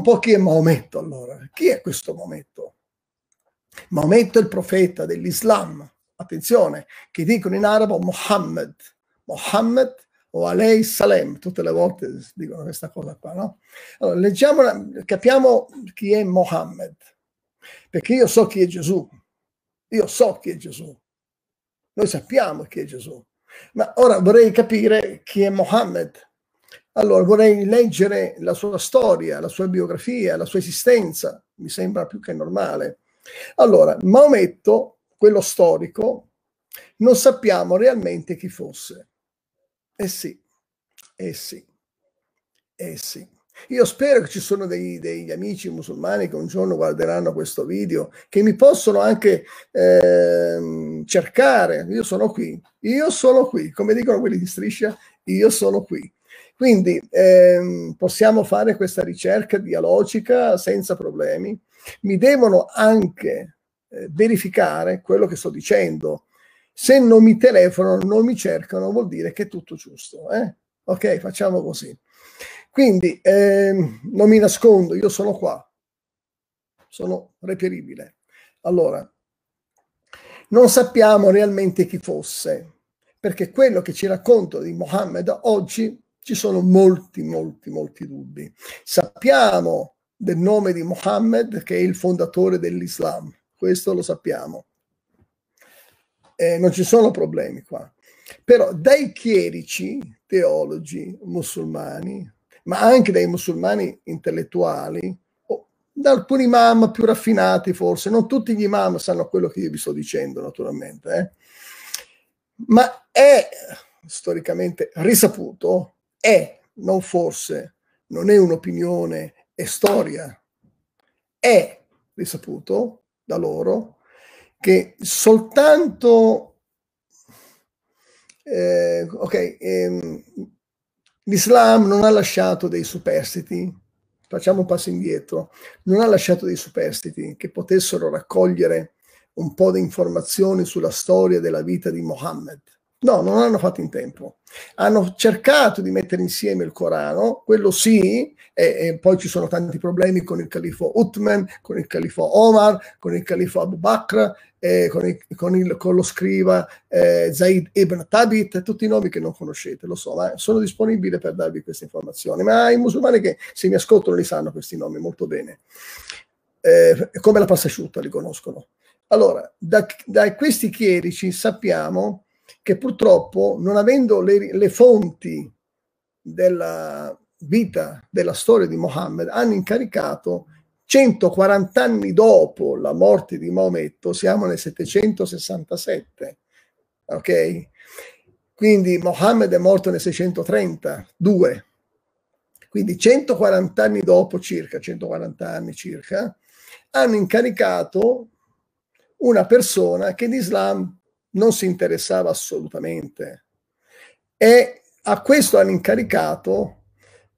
un po' chi è Maometto allora. Chi è questo Maometto? Maometto è il profeta dell'Islam. Attenzione, che dicono in arabo Muhammad. Muhammad o Alei Salem, tutte le volte dicono questa cosa qua, no? Allora, leggiamo, capiamo chi è Mohammed, perché io so chi è Gesù, io so chi è Gesù, noi sappiamo chi è Gesù, ma ora vorrei capire chi è Mohammed. Allora vorrei leggere la sua storia, la sua biografia, la sua esistenza, mi sembra più che normale. Allora, Maometto, quello storico, non sappiamo realmente chi fosse. Eh sì, eh sì, eh sì. Io spero che ci sono dei, degli amici musulmani che un giorno guarderanno questo video, che mi possono anche eh, cercare. Io sono qui, io sono qui, come dicono quelli di striscia, io sono qui. Quindi eh, possiamo fare questa ricerca dialogica senza problemi. Mi devono anche eh, verificare quello che sto dicendo, se non mi telefonano, non mi cercano, vuol dire che è tutto giusto. Eh? Ok, facciamo così. Quindi eh, non mi nascondo, io sono qua, sono reperibile. Allora, non sappiamo realmente chi fosse, perché quello che ci racconta di Mohammed oggi ci sono molti, molti, molti dubbi. Sappiamo del nome di Mohammed che è il fondatore dell'Islam, questo lo sappiamo eh, non ci sono problemi qua. Però dai chierici, teologi musulmani, ma anche dai musulmani intellettuali, o da alcuni imam più raffinati forse, non tutti gli imam sanno quello che io vi sto dicendo naturalmente, eh? ma è storicamente risaputo, è, non forse, non è un'opinione, è storia, è risaputo da loro che soltanto eh, ok, ehm, l'Islam non ha lasciato dei superstiti, facciamo un passo indietro, non ha lasciato dei superstiti che potessero raccogliere un po' di informazioni sulla storia della vita di Mohammed. No, non hanno fatto in tempo. Hanno cercato di mettere insieme il Corano, quello sì, e, e poi ci sono tanti problemi con il califo Uthman, con il califo Omar, con il califo Abu Bakr, eh, con, il, con, il, con, lo scriva eh, Zaid ibn Tabit, tutti i nomi che non conoscete, lo so, ma sono disponibile per darvi queste informazioni. Ma i musulmani che se mi ascoltano li sanno questi nomi molto bene, eh, come la pasta asciutta li conoscono. Allora, da, da questi chierici sappiamo che purtroppo, non avendo le, le fonti della vita, della storia di Mohammed, hanno incaricato 140 anni dopo la morte di Maometto, siamo nel 767, ok? Quindi Mohammed è morto nel 632, quindi 140 anni dopo circa, 140 anni circa, hanno incaricato una persona che di Islam non si interessava assolutamente. E a questo hanno incaricato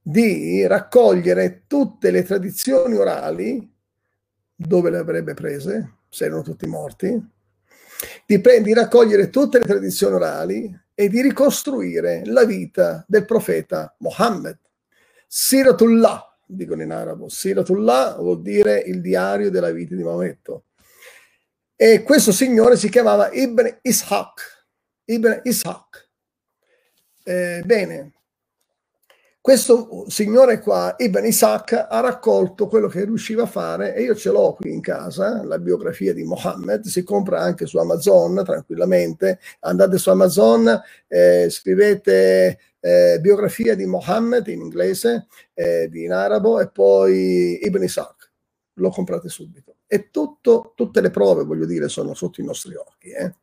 di raccogliere tutte le tradizioni orali dove le avrebbe prese se erano tutti morti di, pre- di raccogliere tutte le tradizioni orali e di ricostruire la vita del profeta Mohammed. Siratullah dicono in arabo. Siratullah vuol dire il diario della vita di Maometto e questo signore si chiamava Ibn Ishaq. Ibn Ishaq. Eh, bene, questo signore qua, Ibn Ishaq, ha raccolto quello che riusciva a fare e io ce l'ho qui in casa, la biografia di Mohammed, si compra anche su Amazon tranquillamente, andate su Amazon, eh, scrivete eh, biografia di Mohammed in inglese, eh, in arabo e poi Ibn Ishaq, lo comprate subito e tutto, tutte le prove, voglio dire, sono sotto i nostri occhi. Eh.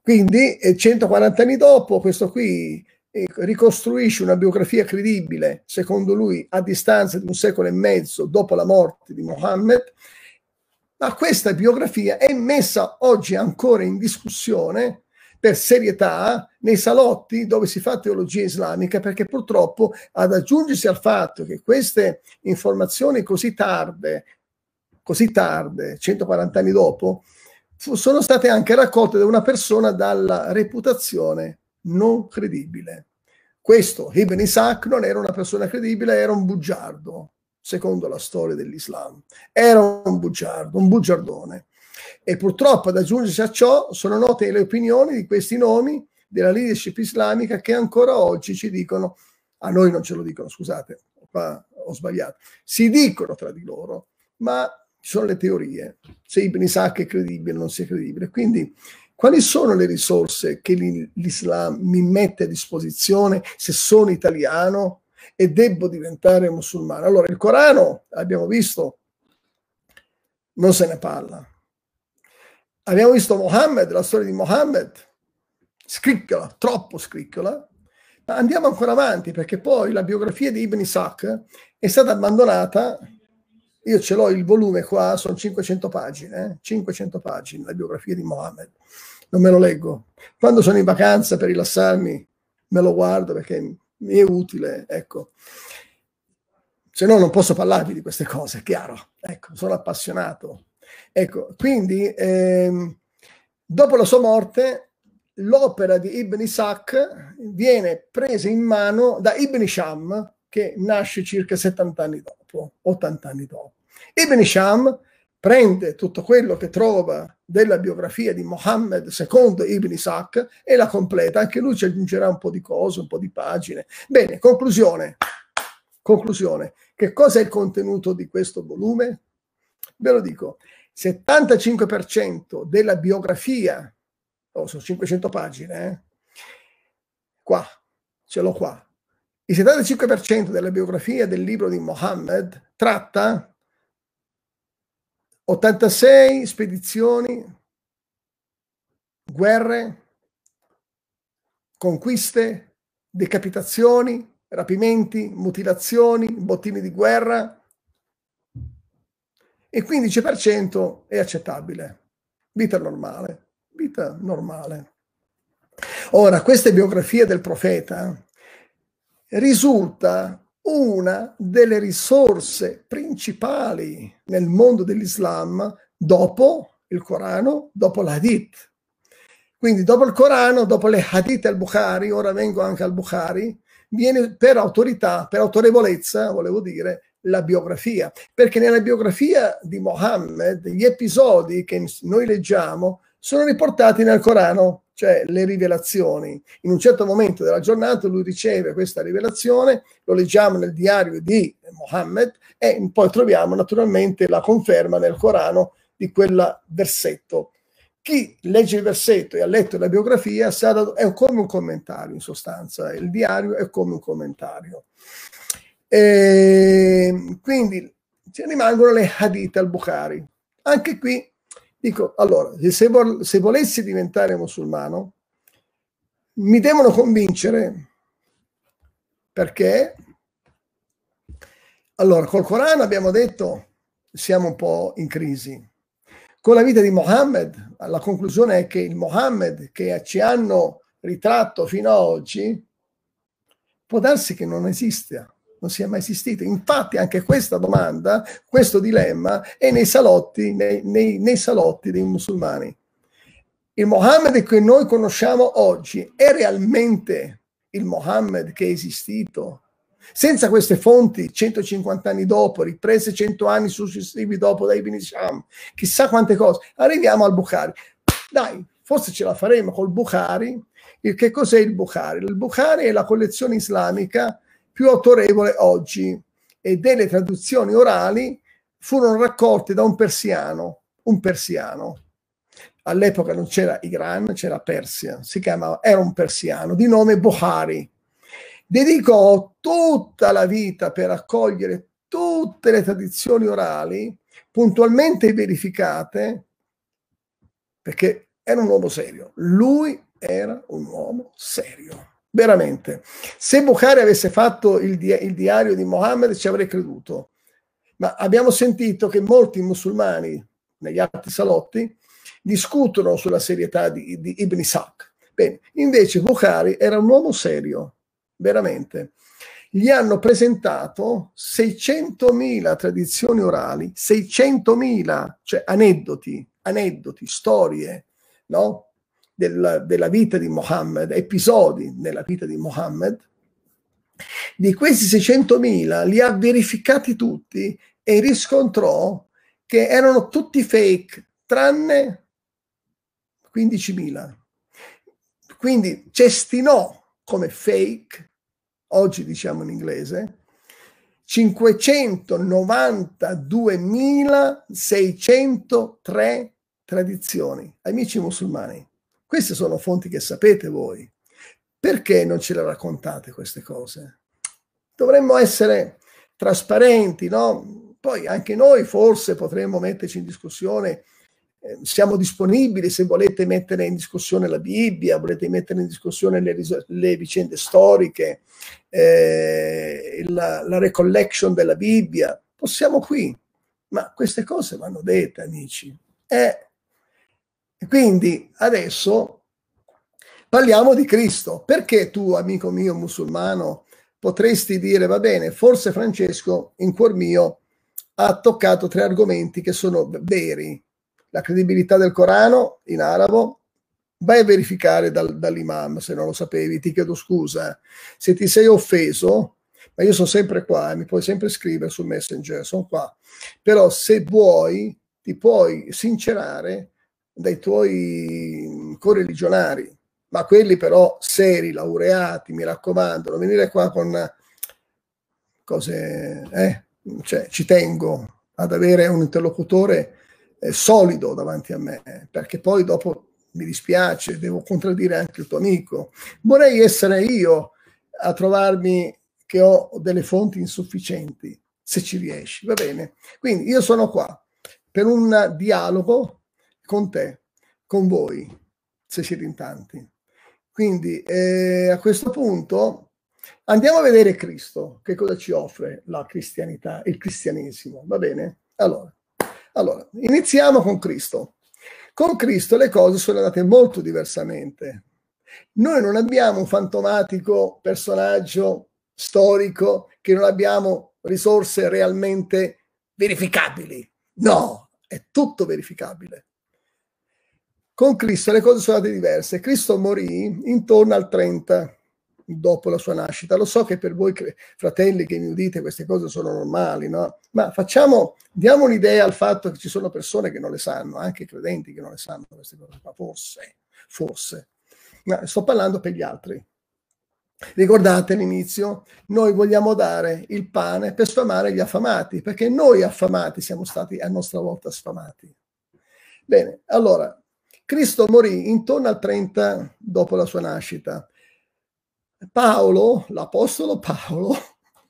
Quindi, 140 anni dopo, questo qui eh, ricostruisce una biografia credibile, secondo lui, a distanza di un secolo e mezzo dopo la morte di Mohammed, ma questa biografia è messa oggi ancora in discussione per serietà nei salotti dove si fa teologia islamica, perché purtroppo ad aggiungersi al fatto che queste informazioni così tarde così tarde, 140 anni dopo, sono state anche raccolte da una persona dalla reputazione non credibile. Questo Ibn Isaac non era una persona credibile, era un bugiardo, secondo la storia dell'Islam. Era un bugiardo, un bugiardone. E purtroppo ad aggiungersi a ciò sono note le opinioni di questi nomi della leadership islamica che ancora oggi ci dicono, a noi non ce lo dicono, scusate, qua ho sbagliato, si dicono tra di loro, ma ci sono le teorie, se Ibn Isaac è credibile o non sia credibile. Quindi quali sono le risorse che l'Islam mi mette a disposizione se sono italiano e devo diventare musulmano? Allora, il Corano, abbiamo visto, non se ne parla. Abbiamo visto Mohammed, la storia di Mohammed, scricchiola, troppo scricchiola, ma andiamo ancora avanti perché poi la biografia di Ibn Isaac è stata abbandonata io ce l'ho il volume qua, sono 500 pagine, eh? 500 pagine, la biografia di Mohammed. Non me lo leggo. Quando sono in vacanza per rilassarmi, me lo guardo perché mi è utile, ecco. Se no non posso parlarvi di queste cose, chiaro. Ecco, sono appassionato. Ecco, quindi ehm, dopo la sua morte l'opera di Ibn Isaac viene presa in mano da Ibn Sham, che nasce circa 70 anni dopo, 80 anni dopo. Ibn Sham prende tutto quello che trova della biografia di Mohammed secondo Ibn Isaac e la completa, anche lui ci aggiungerà un po' di cose, un po' di pagine. Bene, conclusione. Conclusione. Che cosa è il contenuto di questo volume? Ve lo dico, 75% della biografia, oh, sono 500 pagine, eh? qua, ce l'ho qua. Il 75% della biografia del libro di Mohammed tratta 86 spedizioni, guerre, conquiste, decapitazioni, rapimenti, mutilazioni, bottini di guerra e 15% è accettabile. Vita normale, vita normale. Ora, queste biografie del profeta risulta una delle risorse principali nel mondo dell'Islam dopo il Corano, dopo l'Hadith. Quindi dopo il Corano, dopo le Hadith al-Bukhari, ora vengo anche al Bukhari, viene per autorità, per autorevolezza, volevo dire, la biografia. Perché nella biografia di Mohammed gli episodi che noi leggiamo sono riportati nel Corano cioè le rivelazioni. In un certo momento della giornata lui riceve questa rivelazione, lo leggiamo nel diario di Mohammed e poi troviamo naturalmente la conferma nel Corano di quel versetto. Chi legge il versetto e ha letto la biografia è come un commentario in sostanza, il diario è come un commentario. E quindi ci rimangono le hadith al-Bukhari. Anche qui Dico, allora, se, vol- se volessi diventare musulmano, mi devono convincere perché, allora, col Corano abbiamo detto siamo un po' in crisi. Con la vita di Mohammed, la conclusione è che il Mohammed che ci hanno ritratto fino ad oggi può darsi che non esista non sia mai esistito. Infatti anche questa domanda, questo dilemma è nei salotti, nei, nei, nei salotti dei musulmani. Il Mohammed che noi conosciamo oggi è realmente il Mohammed che è esistito? Senza queste fonti, 150 anni dopo, riprese 100 anni successivi dopo da Ibn Isham, chissà quante cose, arriviamo al Bukhari. Dai, forse ce la faremo col Bukhari. che cos'è il Bukhari? Il Bukhari è la collezione islamica più autorevole oggi e delle traduzioni orali furono raccolte da un persiano, un persiano. All'epoca non c'era Iran, c'era Persia, si chiamava, era un persiano di nome Bukhari. Dedicò tutta la vita per raccogliere tutte le tradizioni orali puntualmente verificate perché era un uomo serio. Lui era un uomo serio veramente. Se Bukhari avesse fatto il, di- il diario di Mohammed ci avrei creduto, ma abbiamo sentito che molti musulmani negli altri salotti discutono sulla serietà di, di Ibn Isaac. Bene, invece Bukhari era un uomo serio, veramente. Gli hanno presentato 600.000 tradizioni orali, 600.000, cioè aneddoti, aneddoti, storie, no? Della, della vita di Mohammed, episodi nella vita di Mohammed, Di questi 600.000 li ha verificati tutti e riscontrò che erano tutti fake, tranne 15.000. Quindi cestinò come fake, oggi diciamo in inglese, 592.603 tradizioni. Amici musulmani, queste sono fonti che sapete voi. Perché non ce le raccontate queste cose? Dovremmo essere trasparenti, no? Poi anche noi forse potremmo metterci in discussione eh, siamo disponibili se volete mettere in discussione la Bibbia, volete mettere in discussione le, le vicende storiche, eh, la, la recollection della Bibbia, possiamo qui, ma queste cose vanno dette, amici. Eh, quindi adesso parliamo di Cristo. Perché tu, amico mio musulmano, potresti dire, va bene, forse Francesco in cuor mio ha toccato tre argomenti che sono veri, la credibilità del Corano in arabo, vai a verificare dal, dall'imam se non lo sapevi, ti chiedo scusa. Se ti sei offeso, ma io sono sempre qua, mi puoi sempre scrivere sul messenger, sono qua. Però se vuoi, ti puoi sincerare dai tuoi correligionari, ma quelli però seri, laureati, mi raccomando, non venire qua con cose, eh? cioè, ci tengo ad avere un interlocutore eh, solido davanti a me, perché poi dopo mi dispiace, devo contraddire anche il tuo amico. Vorrei essere io a trovarmi che ho delle fonti insufficienti, se ci riesci, va bene? Quindi io sono qua per un dialogo con te, con voi, se siete in tanti. Quindi eh, a questo punto andiamo a vedere Cristo, che cosa ci offre la cristianità, il cristianesimo, va bene? Allora, allora, iniziamo con Cristo. Con Cristo le cose sono andate molto diversamente. Noi non abbiamo un fantomatico personaggio storico che non abbiamo risorse realmente verificabili. No, è tutto verificabile. Con Cristo le cose sono andate diverse. Cristo morì intorno al 30 dopo la sua nascita. Lo so che per voi fratelli che mi udite queste cose sono normali, no? Ma facciamo, diamo un'idea al fatto che ci sono persone che non le sanno, anche credenti che non le sanno queste cose, ma forse, forse. Ma sto parlando per gli altri. Ricordate all'inizio, noi vogliamo dare il pane per sfamare gli affamati, perché noi affamati siamo stati a nostra volta sfamati. Bene, allora, Cristo morì intorno al 30 dopo la sua nascita Paolo, l'apostolo Paolo,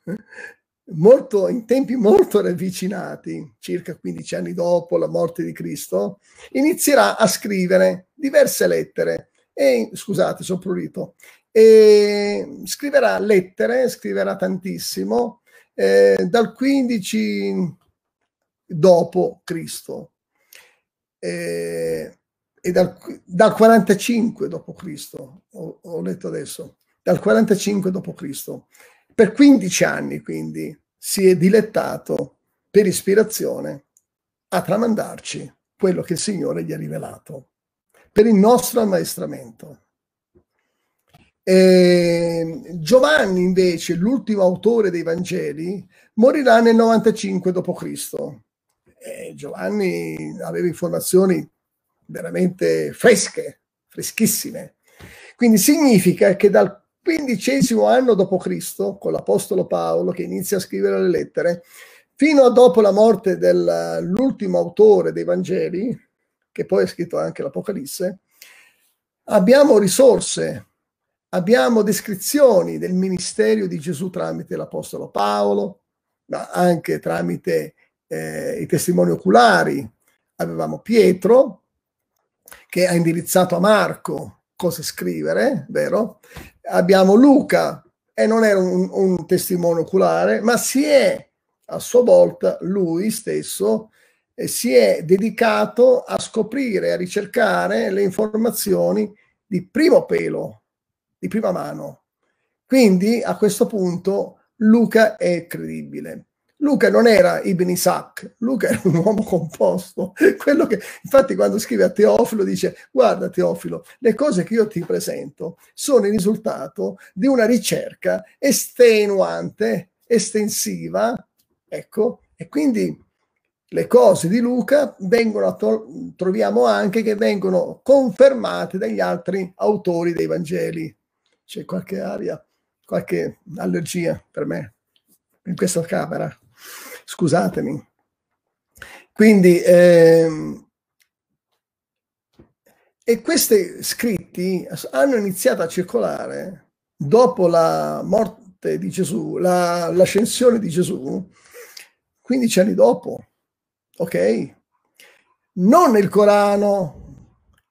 molto, in tempi molto ravvicinati, circa 15 anni dopo la morte di Cristo, inizierà a scrivere diverse lettere. E, scusate, sono prurito. E scriverà lettere, scriverà tantissimo, eh, dal 15 dopo Cristo eh, e dal, dal 45 dopo Cristo, ho, ho letto adesso dal 45 d.C. Per 15 anni quindi si è dilettato per ispirazione a tramandarci quello che il Signore gli ha rivelato per il nostro ammaestramento. E Giovanni invece, l'ultimo autore dei Vangeli, morirà nel 95 d.C. E Giovanni aveva informazioni veramente fresche, freschissime. Quindi significa che dal quindicesimo anno Cristo, con l'Apostolo Paolo che inizia a scrivere le lettere, fino a dopo la morte dell'ultimo autore dei Vangeli, che poi ha scritto anche l'Apocalisse, abbiamo risorse, abbiamo descrizioni del ministero di Gesù tramite l'Apostolo Paolo, ma anche tramite eh, i testimoni oculari. Avevamo Pietro, che ha indirizzato a Marco cosa scrivere, vero? Abbiamo Luca, e non era un, un testimone oculare, ma si è a sua volta lui stesso eh, si è dedicato a scoprire, a ricercare le informazioni di primo pelo, di prima mano. Quindi a questo punto Luca è credibile. Luca non era Ibn Isaac, Luca era un uomo composto. Quello che, infatti, quando scrive a Teofilo dice: Guarda, Teofilo, le cose che io ti presento sono il risultato di una ricerca estenuante, estensiva, ecco, e quindi le cose di Luca vengono, troviamo anche che vengono confermate dagli altri autori dei Vangeli. C'è qualche aria, qualche allergia per me in questa camera scusatemi. Quindi, ehm, e questi scritti hanno iniziato a circolare dopo la morte di Gesù, la, l'ascensione di Gesù, 15 anni dopo, ok? Non il Corano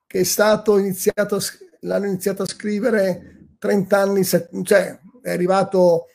che è stato iniziato, l'hanno iniziato a scrivere 30 anni, cioè è arrivato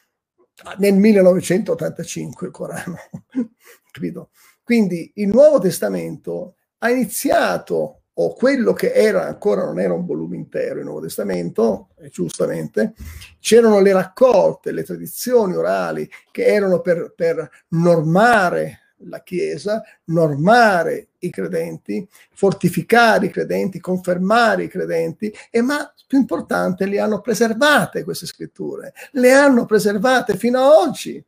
nel 1985 il Corano? Quindi il Nuovo Testamento ha iniziato, o quello che era ancora non era un volume intero il Nuovo Testamento, giustamente, c'erano le raccolte, le tradizioni orali che erano per, per normare la Chiesa, normare i credenti, fortificare i credenti, confermare i credenti, e ma più importante, le hanno preservate queste scritture, le hanno preservate fino a oggi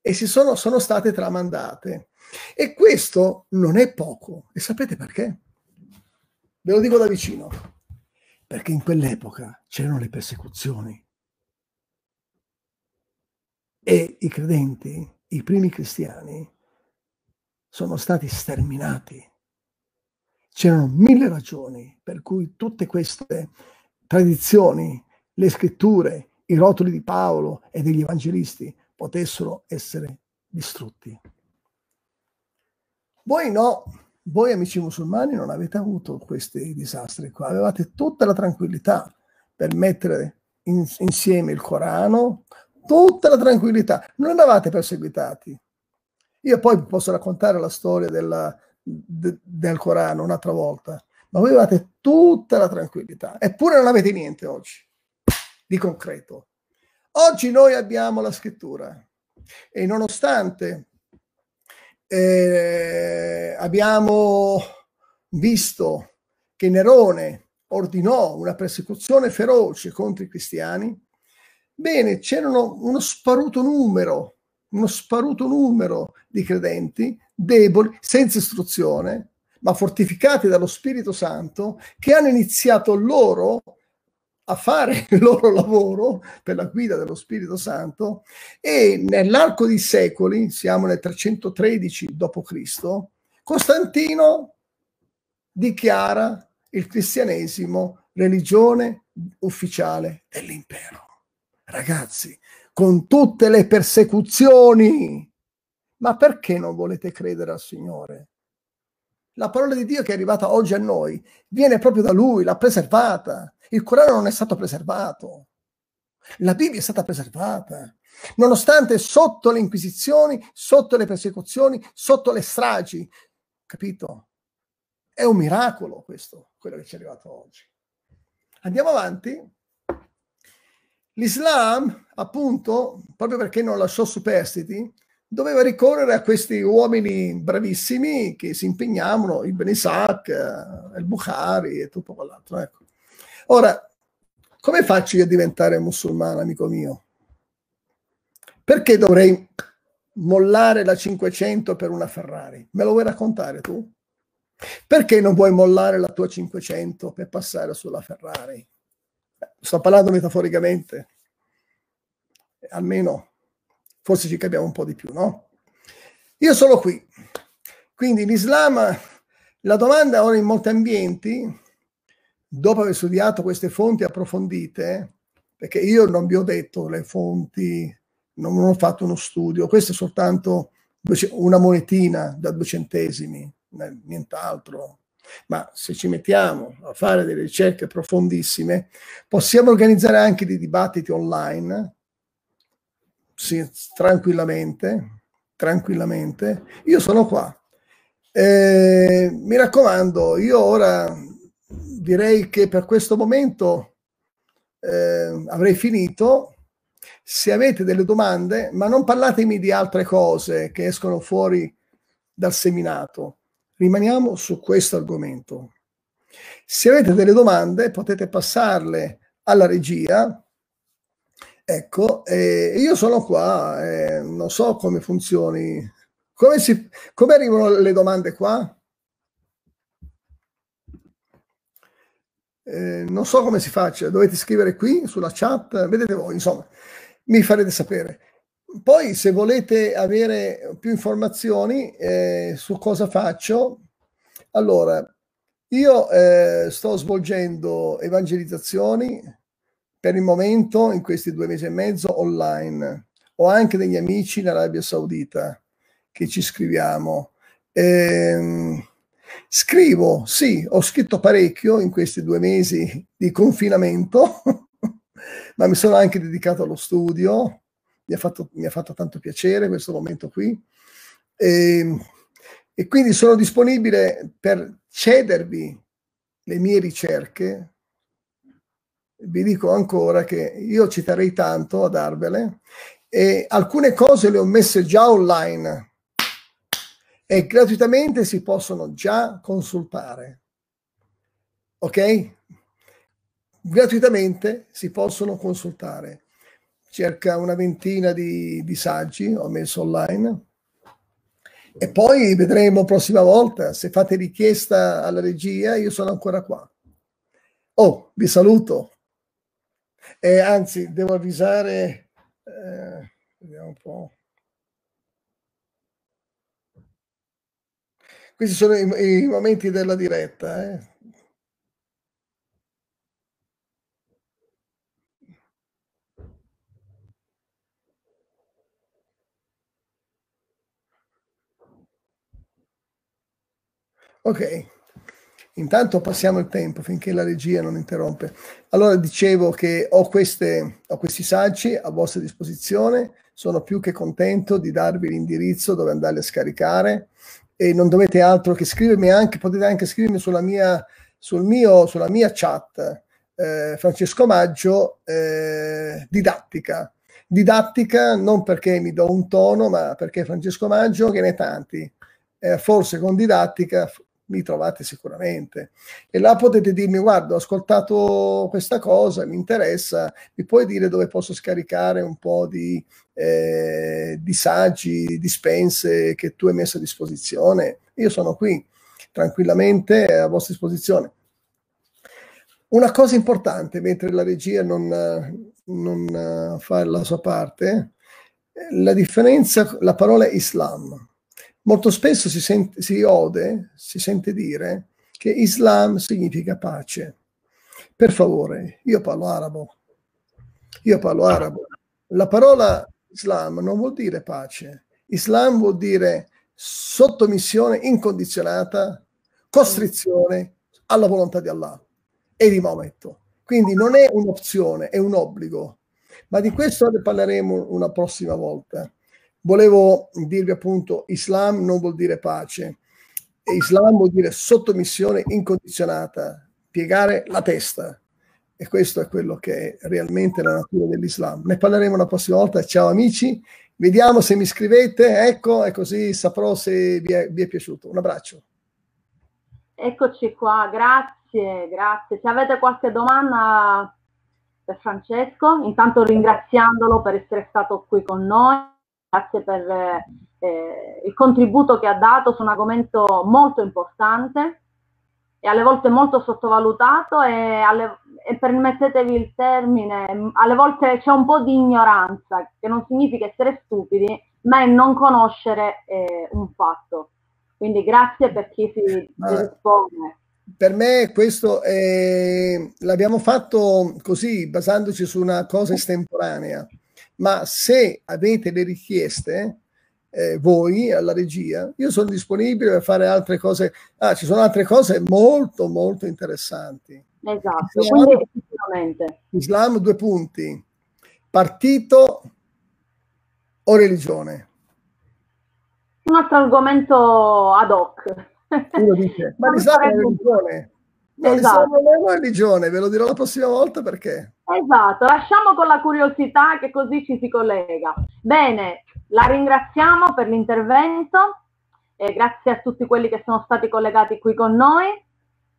e si sono, sono state tramandate. E questo non è poco. E sapete perché? Ve lo dico da vicino. Perché in quell'epoca c'erano le persecuzioni. E i credenti, i primi cristiani, sono stati sterminati. C'erano mille ragioni per cui tutte queste tradizioni, le scritture, i rotoli di Paolo e degli evangelisti potessero essere distrutti. Voi no, voi amici musulmani non avete avuto questi disastri qua, avevate tutta la tranquillità per mettere in, insieme il Corano, tutta la tranquillità, non andavate perseguitati, io poi posso raccontare la storia della, de, del Corano un'altra volta, ma voi avete tutta la tranquillità, eppure non avete niente oggi di concreto. Oggi noi abbiamo la scrittura e nonostante eh, abbiamo visto che Nerone ordinò una persecuzione feroce contro i cristiani, bene, c'erano uno sparuto numero uno sparuto numero di credenti deboli, senza istruzione, ma fortificati dallo Spirito Santo, che hanno iniziato loro a fare il loro lavoro per la guida dello Spirito Santo e nell'arco di secoli, siamo nel 313 d.C., Costantino dichiara il cristianesimo religione ufficiale dell'impero. Ragazzi, con tutte le persecuzioni. Ma perché non volete credere al Signore? La parola di Dio che è arrivata oggi a noi viene proprio da Lui, l'ha preservata. Il Corano non è stato preservato. La Bibbia è stata preservata. Nonostante sotto le inquisizioni, sotto le persecuzioni, sotto le stragi. Capito? È un miracolo questo, quello che ci è arrivato oggi. Andiamo avanti. L'Islam, appunto, proprio perché non lasciò superstiti, doveva ricorrere a questi uomini bravissimi che si impegnavano, Ibn Isaac, il Bukhari e tutto quell'altro. Ecco. Ora, come faccio io a diventare musulmano, amico mio? Perché dovrei mollare la 500 per una Ferrari? Me lo vuoi raccontare tu? Perché non vuoi mollare la tua 500 per passare sulla Ferrari? Sto parlando metaforicamente, almeno forse ci capiamo un po' di più, no? Io sono qui, quindi l'Islam, la domanda ora in molti ambienti, dopo aver studiato queste fonti approfondite, perché io non vi ho detto le fonti, non ho fatto uno studio, questo è soltanto una monetina da due centesimi, nient'altro. Ma se ci mettiamo a fare delle ricerche profondissime, possiamo organizzare anche dei dibattiti online, sì, tranquillamente, tranquillamente. Io sono qua. Eh, mi raccomando, io ora direi che per questo momento eh, avrei finito. Se avete delle domande, ma non parlatemi di altre cose che escono fuori dal seminato, rimaniamo su questo argomento. Se avete delle domande potete passarle alla regia. Ecco, eh, io sono qua, eh, non so come funzioni. Come, si, come arrivano le domande qua? Eh, non so come si faccia, dovete scrivere qui sulla chat, vedete voi, insomma, mi farete sapere. Poi se volete avere più informazioni eh, su cosa faccio, allora io eh, sto svolgendo evangelizzazioni per il momento in questi due mesi e mezzo online. Ho anche degli amici in Arabia Saudita che ci scriviamo. Ehm, Scrivo, sì, ho scritto parecchio in questi due mesi di confinamento, ma mi sono anche dedicato allo studio, mi ha fatto, mi ha fatto tanto piacere questo momento qui. E, ehm, e quindi sono disponibile per cedervi le mie ricerche. Vi dico ancora che io ci terrei tanto a darvele e alcune cose le ho messe già online e gratuitamente si possono già consultare. Ok? Gratuitamente si possono consultare. Circa una ventina di, di saggi ho messo online. E poi vedremo prossima volta. Se fate richiesta alla regia, io sono ancora qua. Oh, vi saluto. E anzi, devo avvisare. Eh, vediamo un po'. Questi sono i, i momenti della diretta. Eh. Ok, intanto passiamo il tempo finché la regia non interrompe. Allora dicevo che ho, queste, ho questi saggi a vostra disposizione, sono più che contento di darvi l'indirizzo dove andarli a scaricare e non dovete altro che scrivermi anche, potete anche scrivermi sulla mia, sul mio, sulla mia chat, eh, Francesco Maggio, eh, didattica. Didattica non perché mi do un tono, ma perché Francesco Maggio che ne tanti. Eh, forse con didattica mi trovate sicuramente. E là potete dirmi, guarda, ho ascoltato questa cosa, mi interessa, mi puoi dire dove posso scaricare un po' di, eh, di saggi, dispense che tu hai messo a disposizione? Io sono qui tranquillamente a vostra disposizione. Una cosa importante, mentre la regia non, non fa la sua parte, la differenza, la parola Islam Molto spesso si, sente, si ode, si sente dire che Islam significa pace. Per favore, io parlo arabo. Io parlo arabo. La parola Islam non vuol dire pace. Islam vuol dire sottomissione incondizionata, costrizione alla volontà di Allah e di Maometto. Quindi non è un'opzione, è un obbligo. Ma di questo ne parleremo una prossima volta volevo dirvi appunto Islam non vuol dire pace, Islam vuol dire sottomissione incondizionata, piegare la testa. E questo è quello che è realmente la natura dell'Islam. Ne parleremo la prossima volta. Ciao amici, vediamo se mi scrivete, ecco, e così saprò se vi è, vi è piaciuto. Un abbraccio. Eccoci qua, grazie, grazie. Se avete qualche domanda per Francesco, intanto ringraziandolo per essere stato qui con noi grazie per eh, il contributo che ha dato su un argomento molto importante e alle volte molto sottovalutato e, alle, e permettetevi il termine, alle volte c'è un po' di ignoranza, che non significa essere stupidi, ma è non conoscere eh, un fatto. Quindi grazie per chi si, rispone. Per me questo è, l'abbiamo fatto così, basandoci su una cosa estemporanea ma se avete le richieste, eh, voi alla regia, io sono disponibile per fare altre cose. Ah, ci sono altre cose molto, molto interessanti. Esatto, Islam, quindi. Islam, due punti. Partito o religione? Un altro argomento ad hoc. Uno dice, ma l'Islam è religione? Non esatto. li religione, ve lo dirò la prossima volta perché. Esatto, lasciamo con la curiosità che così ci si collega. Bene, la ringraziamo per l'intervento e grazie a tutti quelli che sono stati collegati qui con noi.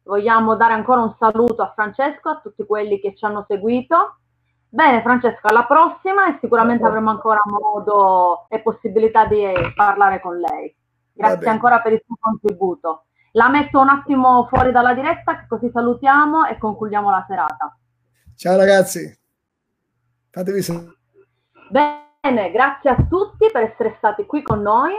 Vogliamo dare ancora un saluto a Francesco, a tutti quelli che ci hanno seguito. Bene Francesco, alla prossima e sicuramente avremo ancora modo e possibilità di parlare con lei. Grazie ancora per il suo contributo. La metto un attimo fuori dalla diretta, così salutiamo e concludiamo la serata. Ciao ragazzi, fatevi sentire. Bene, grazie a tutti per essere stati qui con noi.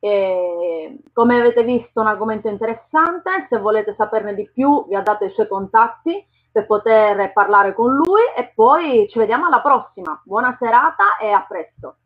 E, come avete visto un argomento interessante, se volete saperne di più vi ha dato i suoi contatti per poter parlare con lui e poi ci vediamo alla prossima. Buona serata e a presto.